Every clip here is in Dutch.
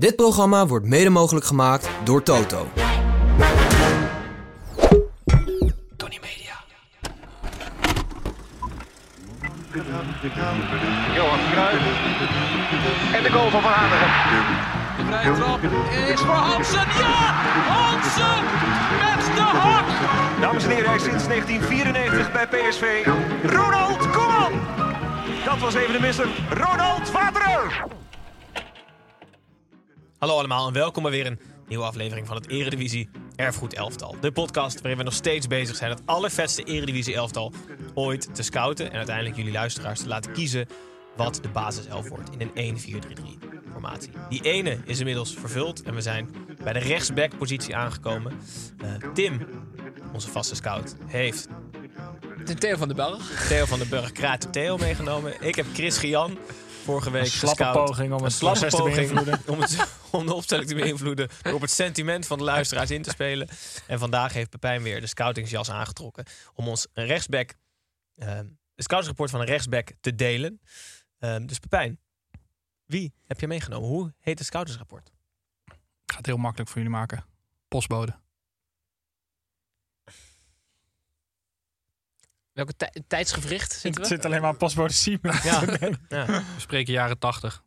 Dit programma wordt mede mogelijk gemaakt door Toto. Tony Media. Johan Cruijff. En de goal van Van. De vrije trap is voor Hansen. Ja! Hansen met de hak! Dames en heren, hij is sinds 1994 bij PSV. Ronald Koeman. Dat was even de misser. Ronald Vader. Hallo allemaal en welkom bij weer een nieuwe aflevering van het Eredivisie Erfgoed Elftal. De podcast waarin we nog steeds bezig zijn het allervetste Eredivisie Elftal ooit te scouten. En uiteindelijk jullie luisteraars te laten kiezen wat de basiself wordt in een 1-4-3-3 formatie. Die ene is inmiddels vervuld en we zijn bij de rechtsback positie aangekomen. Eh, Tim, onze vaste scout, heeft De Theo van den Berg. Theo van den Burg Kraat Theo meegenomen. Ik heb Chris Gian vorige week Een slappe gescout. poging om een het om, het, om de opstelling te beïnvloeden. Door op het sentiment van de luisteraars in te spelen. En vandaag heeft Pepijn weer de scoutingsjas aangetrokken. Om ons een rechtsback, ehm een scoutingsrapport van een rechtsback te delen. Ehm, dus Pepijn, wie heb je meegenomen? Hoe heet het scoutingsrapport? Ik ga het heel makkelijk voor jullie maken. Postbode. Welke tij- tijdsgevricht zitten Het we? zit alleen maar postbode Siemen. Ja. ja. We spreken jaren 80.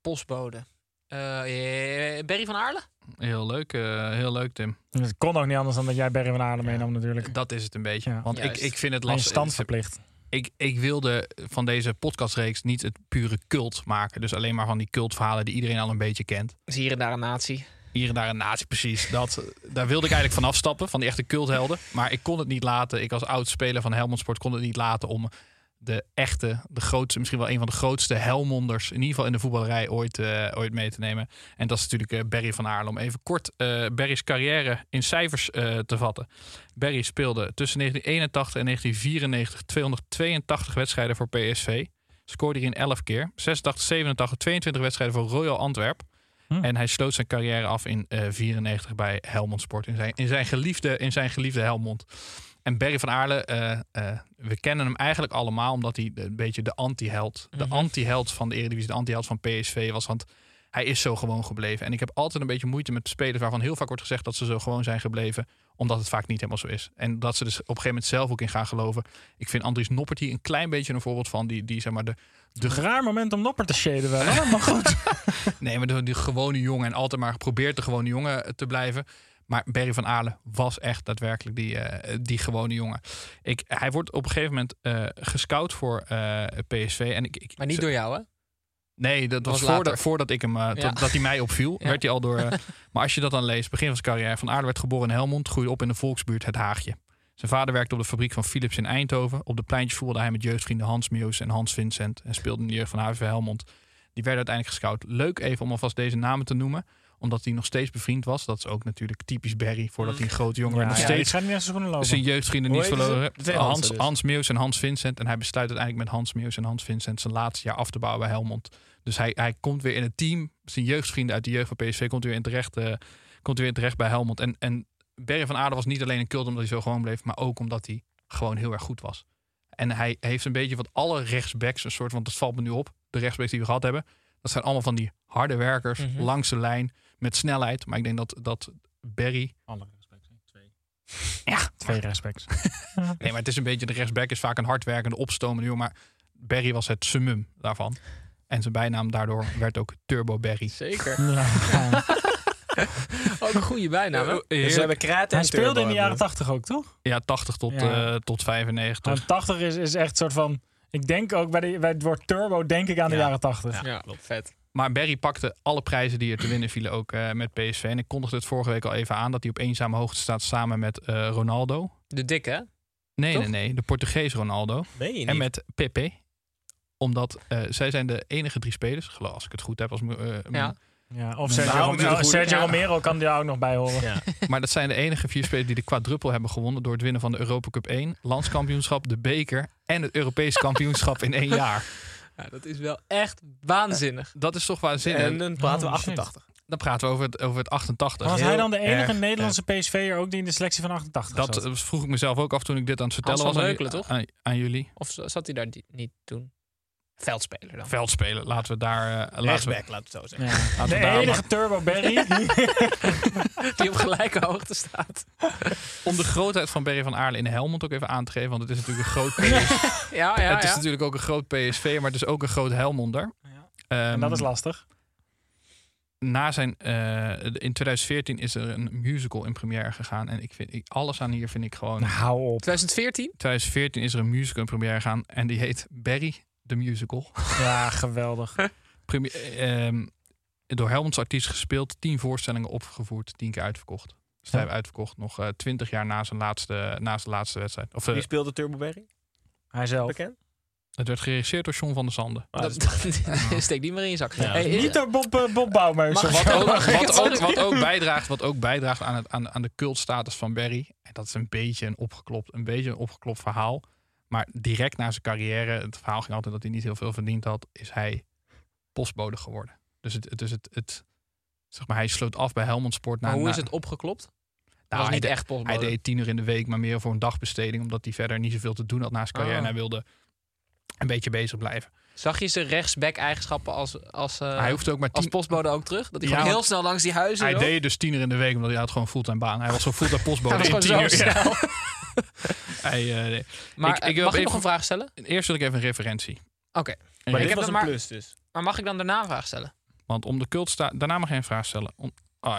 Postbode. Eh, Berry van Aarle? Heel leuk, eh, heel leuk Tim. Het kon ook niet anders dan dat jij Berry van Aarle meenam natuurlijk. Dat is het een beetje. Ja. Want ik, Juist. ik vind het lastig. stand verplicht. Ik, ik wilde van deze podcastreeks niet het pure cult maken. Dus alleen maar van die cultverhalen die iedereen al een beetje kent. Is hier en daar een natie. Hier en daar een nazi, precies. Dat, daar wilde ik eigenlijk van afstappen, van die echte culthelden. Maar ik kon het niet laten. Ik als oud speler van Helmond Sport kon het niet laten om de echte, de grootste, misschien wel een van de grootste Helmonders, in ieder geval in de voetballerij, ooit, eh, ooit mee te nemen. En dat is natuurlijk eh, Barry van Aarle. Om even kort eh Barry's carrière in cijfers te vatten. Barry speelde tussen 1981 en 1994 282 wedstrijden voor PSV. Scoorde hierin 11 keer. 86, 87, 22 wedstrijden voor Royal Antwerp. Hm. En hij sloot zijn carrière af in eh 94 bij Helmond Sport. In zijn, in zijn, geliefde, in zijn geliefde Helmond. En Barry van Aarle, eh, eh, we kennen hem eigenlijk allemaal omdat hij een beetje de anti-held, de Mhm. anti-held van de Eredivisie, de anti-held van PSV was. Want hij is zo gewoon gebleven. En ik heb altijd een beetje moeite met spelers waarvan heel vaak wordt gezegd dat ze zo gewoon zijn gebleven, omdat het vaak niet helemaal zo is. En dat ze dus op een gegeven moment zelf ook in gaan geloven. Ik vind Andries Noppert hier een klein beetje een voorbeeld van, die, die zeg maar de, de Een raar moment om Nopper te shaden wel. Maar goed. Nee, maar de, die gewone jongen en altijd maar geprobeerd de gewone jongen te blijven. Maar Barry van Aarle was echt daadwerkelijk die, eh, die gewone jongen. Ik, hij wordt op een gegeven moment eh, gescout voor eh, PSV. En ik, ik, Maar niet door jou, hè? Nee, dat was, was voordat, voordat ik hem, Ja. dat, dat hij mij opviel. Ja. Werd hij al door. maar als je dat dan leest, begin van zijn carrière. Van Aarle werd geboren in Helmond, groeide op in de volksbuurt Het Haagje. Zijn vader werkte op de fabriek van Philips in Eindhoven. Op de pleintjes voelde hij met jeugdvrienden Hans Meeuws en Hans Vincent. En speelde in de jeugd van HVV Helmond. Die werden uiteindelijk gescout. Leuk even om alvast deze namen te noemen. Omdat hij nog steeds bevriend was. Dat is ook natuurlijk typisch Barry. Voordat hij een grote jongen Ja, werd. Nog ja, die steeds gaat niet lopen. zijn jeugdvrienden niet verloren. Hans, Hans. Meeuws en Hans Vincent. En hij besluit uiteindelijk met Hans Meeuws en Hans Vincent zijn laatste jaar af te bouwen bij Helmond. Dus hij, hij komt weer in het team. Zijn jeugdvrienden uit de jeugd van PSV komt weer in terecht, eh, komt weer in terecht bij Helmond. En, en Berry van Aarde was niet alleen een cult omdat hij zo gewoon bleef, maar ook omdat hij gewoon heel erg goed was. En hij heeft een beetje wat alle rechtsbacks, een soort, want dat valt me nu op, de rechtsbacks die we gehad hebben. Dat zijn allemaal van die harde werkers, Mhm. langs de lijn, met snelheid. Maar ik denk dat, dat Barry Alle respects. Twee. Ja, twee respects. Nee, maar het is een beetje, de rechtsback is vaak een hardwerkende, opstomende jongen. Maar Barry was het summum daarvan. En zijn bijnaam daardoor werd ook Turbo Barry. Zeker. Ja. Ook een goede bijnaam, hè? Dus we hebben Kraat en Hij speelde Turbo in de jaren hebben 80 ook, toch? Ja, 80 tot, Ja. eh, tot 95. Want 80 is, is echt een soort van... Ik denk ook bij, de, bij het woord turbo, denk ik aan de Ja. jaren 80. Ja, vet. Maar Barry pakte alle prijzen die er te winnen vielen ook eh, met PSV. En ik kondigde het vorige week al even aan dat hij op eenzame hoogte staat samen met eh, Ronaldo. De dikke, hè? Nee, Toch? nee, nee. De Portugees Ronaldo. Niet? En met Pepe. Omdat eh, zij zijn de enige drie spelers, geloof als ik het goed heb. Als, eh, Ja. Ja, of Sergio, nou, Romero. Sergio Ja. Romero kan daar ook nog bij horen. Ja. Maar dat zijn de enige vier spelers die de quadruppel hebben gewonnen door het winnen van de Europa Cup 1, landskampioenschap, de beker en het Europees kampioenschap in één jaar. Ja, dat is wel echt waanzinnig. Dat is toch waanzinnig. En dan praten we Oh, shit. 88. Dan praten we over het, over het 88. Was hij dan de enige erg, Nederlandse PSV'er ook die in de selectie van 88 Dat zat? eh, vroeg ik mezelf ook af toen ik dit aan het vertellen Hans van was aan, Breukelen, toch? aan, aan jullie. Of zat hij daar niet toen? Veldspeler dan. Veldspelen, laten we daar... eh, laten we, Rechtsback, laat het zo zeggen. Ja. laten De we daar enige Turbo Berry. Die op gelijke hoogte staat. Om de grootheid van Berry van Aarle in Helmond ook even aan te geven. Want het is natuurlijk een groot PSV. Ja, ja, het is ja. natuurlijk ook een groot PSV, maar het is ook een groot Helmonder. en dat Ehm, is lastig. na zijn, eh, in 2014 is er een musical in première gegaan. En ik vind, ik, alles aan hier vind ik gewoon... Hou op. 2014? 2014 is er een musical in première gegaan. En die heet Barry the Musical. Ja, geweldig. Premi- ehm, door Helmonds artiest gespeeld. Tien voorstellingen opgevoerd. Tien keer uitverkocht. Stijf uitverkocht. Nog eh, twintig jaar na zijn laatste, na zijn laatste wedstrijd. Of, eh, Wie speelde Turbo Berry? Hij zelf. Bekend? het werd geregisseerd door John van der Sande. Ah, Dat, steek die maar in je zak. Ja. Hey, is- Niet door Bob, eh, Bob Wat wat, zeggen? wat ook bijdraagt, wat ook bijdraagt aan, het, aan, aan de cultstatus van Barry. En dat is een beetje een opgeklopt, een beetje een opgeklopt verhaal. Maar direct na zijn carrière, het verhaal ging altijd dat hij niet heel veel verdiend had, is hij postbode geworden. Dus het, dus het, het zeg maar, hij sloot af bij Helmond Sport. Maar hoe na- is het opgeklopt? Dat Nou, was hij niet echt postbode. Hij deed tien uur in de week, maar meer voor een dagbesteding, omdat hij verder niet zoveel te doen had na zijn carrière. Ah. En hij wilde een beetje bezig blijven. Zag je zijn rechtsback-eigenschappen als, als, eh, hij hoefde ook maar als tien, postbode ook terug? Dat hij Ja, gewoon heel snel langs die huizen... hij deed dus tien uur in de week, omdat hij had gewoon fulltime baan. Hij was zo fulltime postbode Hij was in gewoon tien zo uur. Ja. eh, nee. Maar Ik- ik eh, wil mag ik even- nog een vraag stellen? Eerst wil ik even een referentie. Oké. Maar ik dit heb was dat een maar- plus dus. Maar mag ik dan daarna een vraag stellen? Want om de cult staat. Daarna mag je een vraag stellen. Om, ah,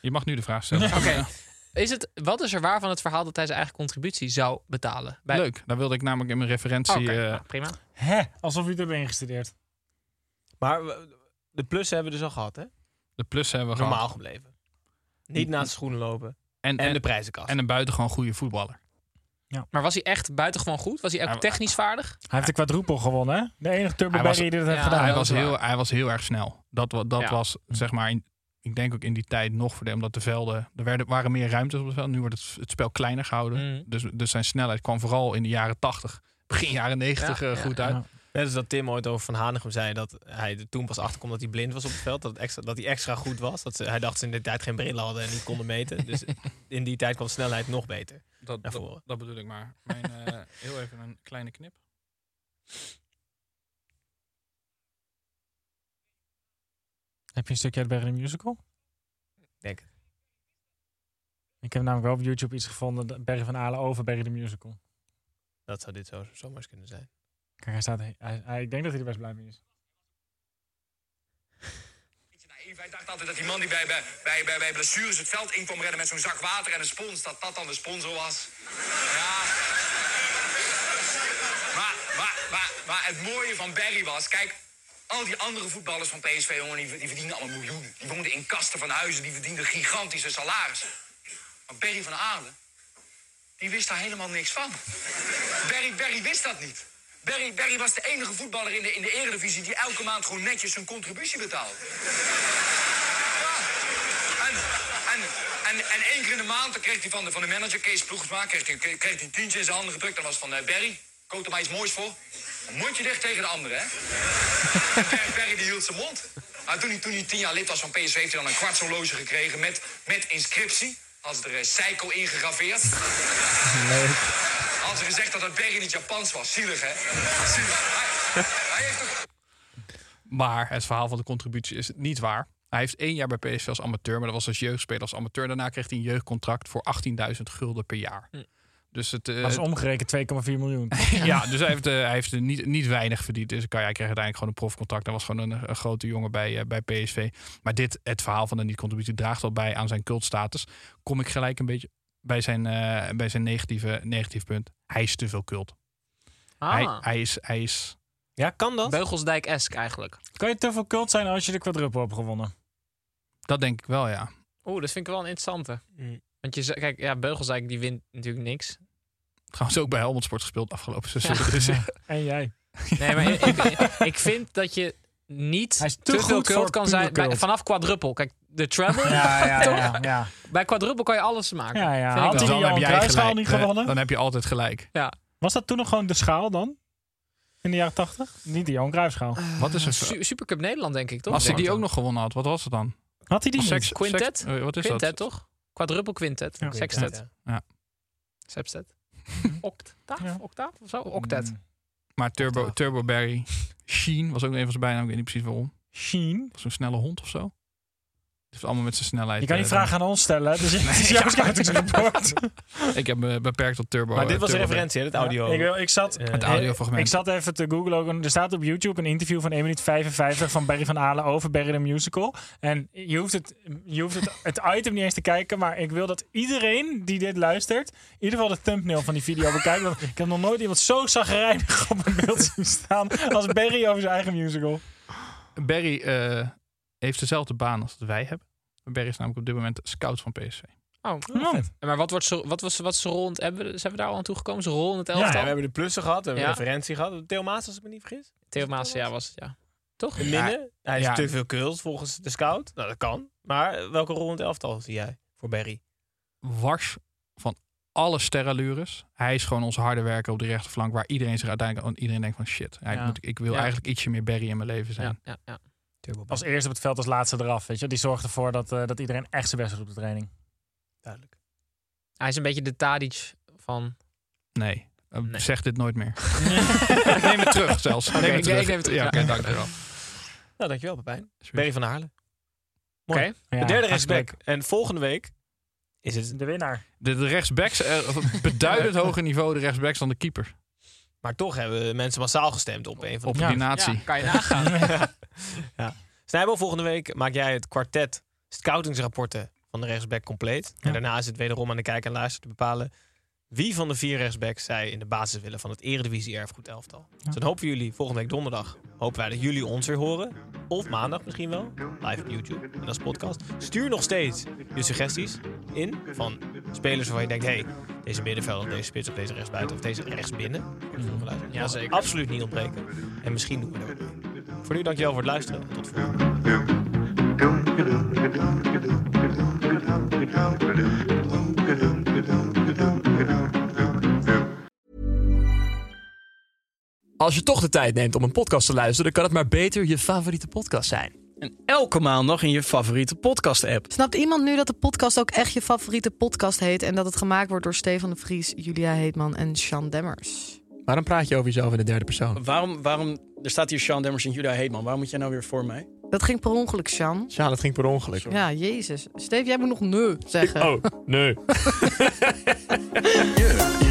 je mag nu de vraag stellen. Oké. Is het, wat is er waar van het verhaal dat hij zijn eigen contributie zou betalen? Bij... Leuk. Daar wilde ik namelijk in mijn referentie. Oké, eh, nou, prima. Hè? Alsof je het hebt ingestudeerd. Maar de plussen hebben we dus al gehad, hè? de plus hebben we Normaal gehad. gebleven. Niet naast de schoenen lopen. En, En, en, de prijzenkast. en een buitengewoon goede voetballer. Maar was hij echt buitengewoon goed? Was hij ook technisch vaardig? Hij heeft de quadruppel gewonnen, hè? De enige Turbo Hij was- die dat heeft Ja, gedaan. hij, was heel, hij was heel erg snel. Dat, dat Ja. was zeg maar. In, ik denk ook in die tijd nog voor hem. Omdat de velden. Er werden, waren meer ruimtes op het veld. Nu wordt het, het spel kleiner gehouden. Mm. Dus, dus zijn snelheid kwam vooral in de jaren 80. Begin jaren 90 Ja, eh, ja, goed ja. uit. Net als dat Tim ooit over Van Hanegem zei dat hij er toen pas achterkwam dat hij blind was op het veld. Dat, het extra, dat hij extra goed was. Dat ze, hij dacht ze in de tijd geen bril hadden en niet konden meten. Dus in die tijd kwam snelheid nog beter. Dat, Naar dat, voren. dat bedoel ik maar. Mijn, eh, heel even een kleine knip. Heb je een stukje uit Berry the Musical? Denk het. Ik heb namelijk wel op YouTube iets gevonden. Berry van Aalen over Berry the Musical. Dat zou dit zo, zomaar kunnen zijn. Kijk, hij staat... Ik denk dat hij er best blij mee is. Hij dacht altijd dat die man die bij, bij, bij, bij, blessures het veld in kwam redden met zo'n zak water en een spons, dat dat dan de sponsor was. Ja. Maar, maar, maar, maar het mooie van Barry was, kijk, al die andere voetballers van PSV, jongen, die, die verdienen allemaal miljoenen. Die woonden in kasten van huizen, die verdienden gigantische salarissen. Maar Barry van Aalen, die wist daar helemaal niks van. Barry, Barry wist dat niet. Barry, was de enige voetballer in de, in de eredivisie die elke maand gewoon netjes zijn contributie betaalde. En, en, en, één keer in de maand dan kreeg hij van de, van de manager, Kees Ploegsma, kreeg hij, kreeg hij tientje in zijn handen gedrukt. Dat was van eh, Barry. Koot er maar iets moois voor. Mondje dicht tegen de andere, hè? En Barry, die hield zijn mond. Maar toen hij, toen hij tien jaar lid was van PSV, heeft hij dan een kwartshorloge gekregen met, met inscriptie. Als er uh, Seiko ingegraveerd. Had ze gezegd dat het Barry niet Japans was. Zielig, hè? Zielig. Hij, hij heeft toch... Maar het verhaal van de contributie is niet waar. Hij heeft één jaar bij PSV als amateur, maar dat was als jeugdspeler als amateur. Daarna kreeg hij een jeugdcontract voor 18.000 gulden per jaar. Dus het, eh, Dat is omgerekend 2,4 miljoen. ja, dus hij heeft, eh, hij heeft er niet, niet weinig verdiend. Dus kan, hij kreeg uiteindelijk gewoon een profcontract. Hij was gewoon een, een grote jongen bij, eh, bij PSV. Maar dit, het verhaal van de niet-contributie, draagt wel bij aan zijn cultstatus. Kom ik gelijk een beetje bij zijn, eh, bij zijn negatieve, negatief punt. Hij is te veel cult. Hij, Ah, hij, is, hij is Ja, kan dat? Beugelsdijk-esk eigenlijk. Kan je te veel cult zijn als je de quadruppel hebt gewonnen? Dat denk ik wel, ja. Oeh, dat vind ik wel een interessante. Mm. Want je, kijk, ja, Beugelsdijk die wint natuurlijk niks. Trouwens ook bij Helmond Sport gespeeld afgelopen seizoen. Dus, En jij? Nee, maar ik, ik, ik vind dat je niet Hij is te te, veel cult kan zijn. Bij, vanaf quadruppel. Kijk, de treble. Ja, ja, Toch? ja. ja. Bij quadruppel kan je alles maken. Ja, ja. Had hij die Johan Cruijffschaal niet Eh, gewonnen? Dan heb je altijd gelijk. Was dat toen nog gewoon de schaal dan? In de jaren 80? Niet de Johan Cruijffschaal. Wat is een Su- Supercup Nederland, denk ik, toch? Als hij die ook nog gewonnen had, wat was het dan? Had hij die seks- Quintet? seks- eh, wat is Quintet, dat? toch? Quadruppel quintet. Ja. Sextet. Ja. Septet. Octaaf? Ja. Octaaf of zo? Octet. Mm. Maar Turbo, Turbo Barry, Sheen was ook een van zijn bijnamen. Ik weet niet precies waarom. Sheen. Was zo'n snelle hond of zo. Het heeft allemaal met zijn snelheid. Je kan die eh, vraag aan ons stellen. Dus het is jouw scoutingsrapport. Ik heb me beperkt tot Turbo. Maar dit eh, was een Turbo referentie, hè, het audio. Ik, wil- ik zat, Eh, Het audiofragment. Ik zat even te googlen. Ook, een- er staat op YouTube een interview van 1 minuut 55 van Barry van Alen over Barry the Musical. En je hoeft, het, je hoeft het, het item niet eens te kijken. Maar ik wil dat iedereen die dit luistert, in ieder geval de thumbnail van die video bekijkt. Want ik heb nog nooit iemand zo zagrijnig op een beeld zien staan als Barry over zijn eigen musical. Barry eh, heeft dezelfde baan als dat wij hebben. Barry is namelijk op dit moment scout van PSV. Oh, Ja. Maar wat, wordt zo, wat, was, wat is zijn rol in het... Hebben zijn we daar al aan toegekomen? Zijn rol in het Ja, Ja, elftal? we hebben de plussen gehad, we hebben Ja. een referentie gehad. Theo Maas, als ik me niet vergis. Theo Maas, ja, was het, ja. Toch? De minnen. Hij is Ja. te veel kult volgens de scout. Nou, dat kan. Maar eh, welke rol in het elftal zie jij voor Barry? Wars van alle sterrenlures. Hij is gewoon onze harde werker op de rechterflank. Waar iedereen zich uiteindelijk... Iedereen denkt van shit. moet, ik wil Ja. eigenlijk ietsje meer Barry in mijn leven zijn. Ja, ja, Als eerste op het veld als laatste eraf. Weet je? Die zorgt ervoor dat, eh, dat iedereen echt zijn best doet op de training. Duidelijk. Hij is een beetje de Tadic van... Nee. eh, Nee. Zeg dit nooit meer. ik neem het terug zelfs. Oké, neem ik- ik neem het terug, Ja, oké, dankjewel. Nou, dankjewel Pepijn. Barry van Haarlen. Oké. Ja, de derde rechtsback. En volgende week is het... De winnaar. De, de rechtsbacks, eh, op een beduidend hoger niveau de rechtsbacks dan de keeper. Maar toch hebben mensen massaal gestemd op een van Op de... Ja. die natie. Ja, kan je nagaan. Snijbel, volgende week maak jij het kwartet scoutingsrapporten van de rechtsback compleet. En daarna is het wederom aan de kijker en luister te bepalen wie van de vier rechtsbacks zij in de basis willen van het Eredivisie Erfgoed elftal. Dus dan hopen we jullie volgende week donderdag. Hopen wij dat jullie ons weer horen. Of maandag misschien wel. Live op YouTube en als podcast. Stuur nog steeds je suggesties in van spelers waarvan je denkt... hey, deze middenvelder, deze spits of deze rechtsbuiten of deze rechtsbinnen. Ja, zeker. Absoluut niet ontbreken. En misschien doen we dat ook. Voor nu dankjewel voor het luisteren. Tot volgende Als je toch de tijd neemt om een podcast te luisteren, dan kan het maar beter je favoriete podcast zijn. En elke maandag in je favoriete podcast-app. Snapt iemand nu dat de podcast ook echt je favoriete podcast heet... en dat het gemaakt wordt door Stefan de Vries, Julia Heetman en Sean Demmers? Waarom praat je over jezelf in de derde persoon? Waarom, waarom, er staat hier Sean Demmers en Julia Heetman. Waarom moet jij nou weer voor mij? Dat ging per ongeluk, Sean. Ja, dat ging per ongeluk. Ja, jezus. Steve, jij moet nog nee zeggen. Oh, nee.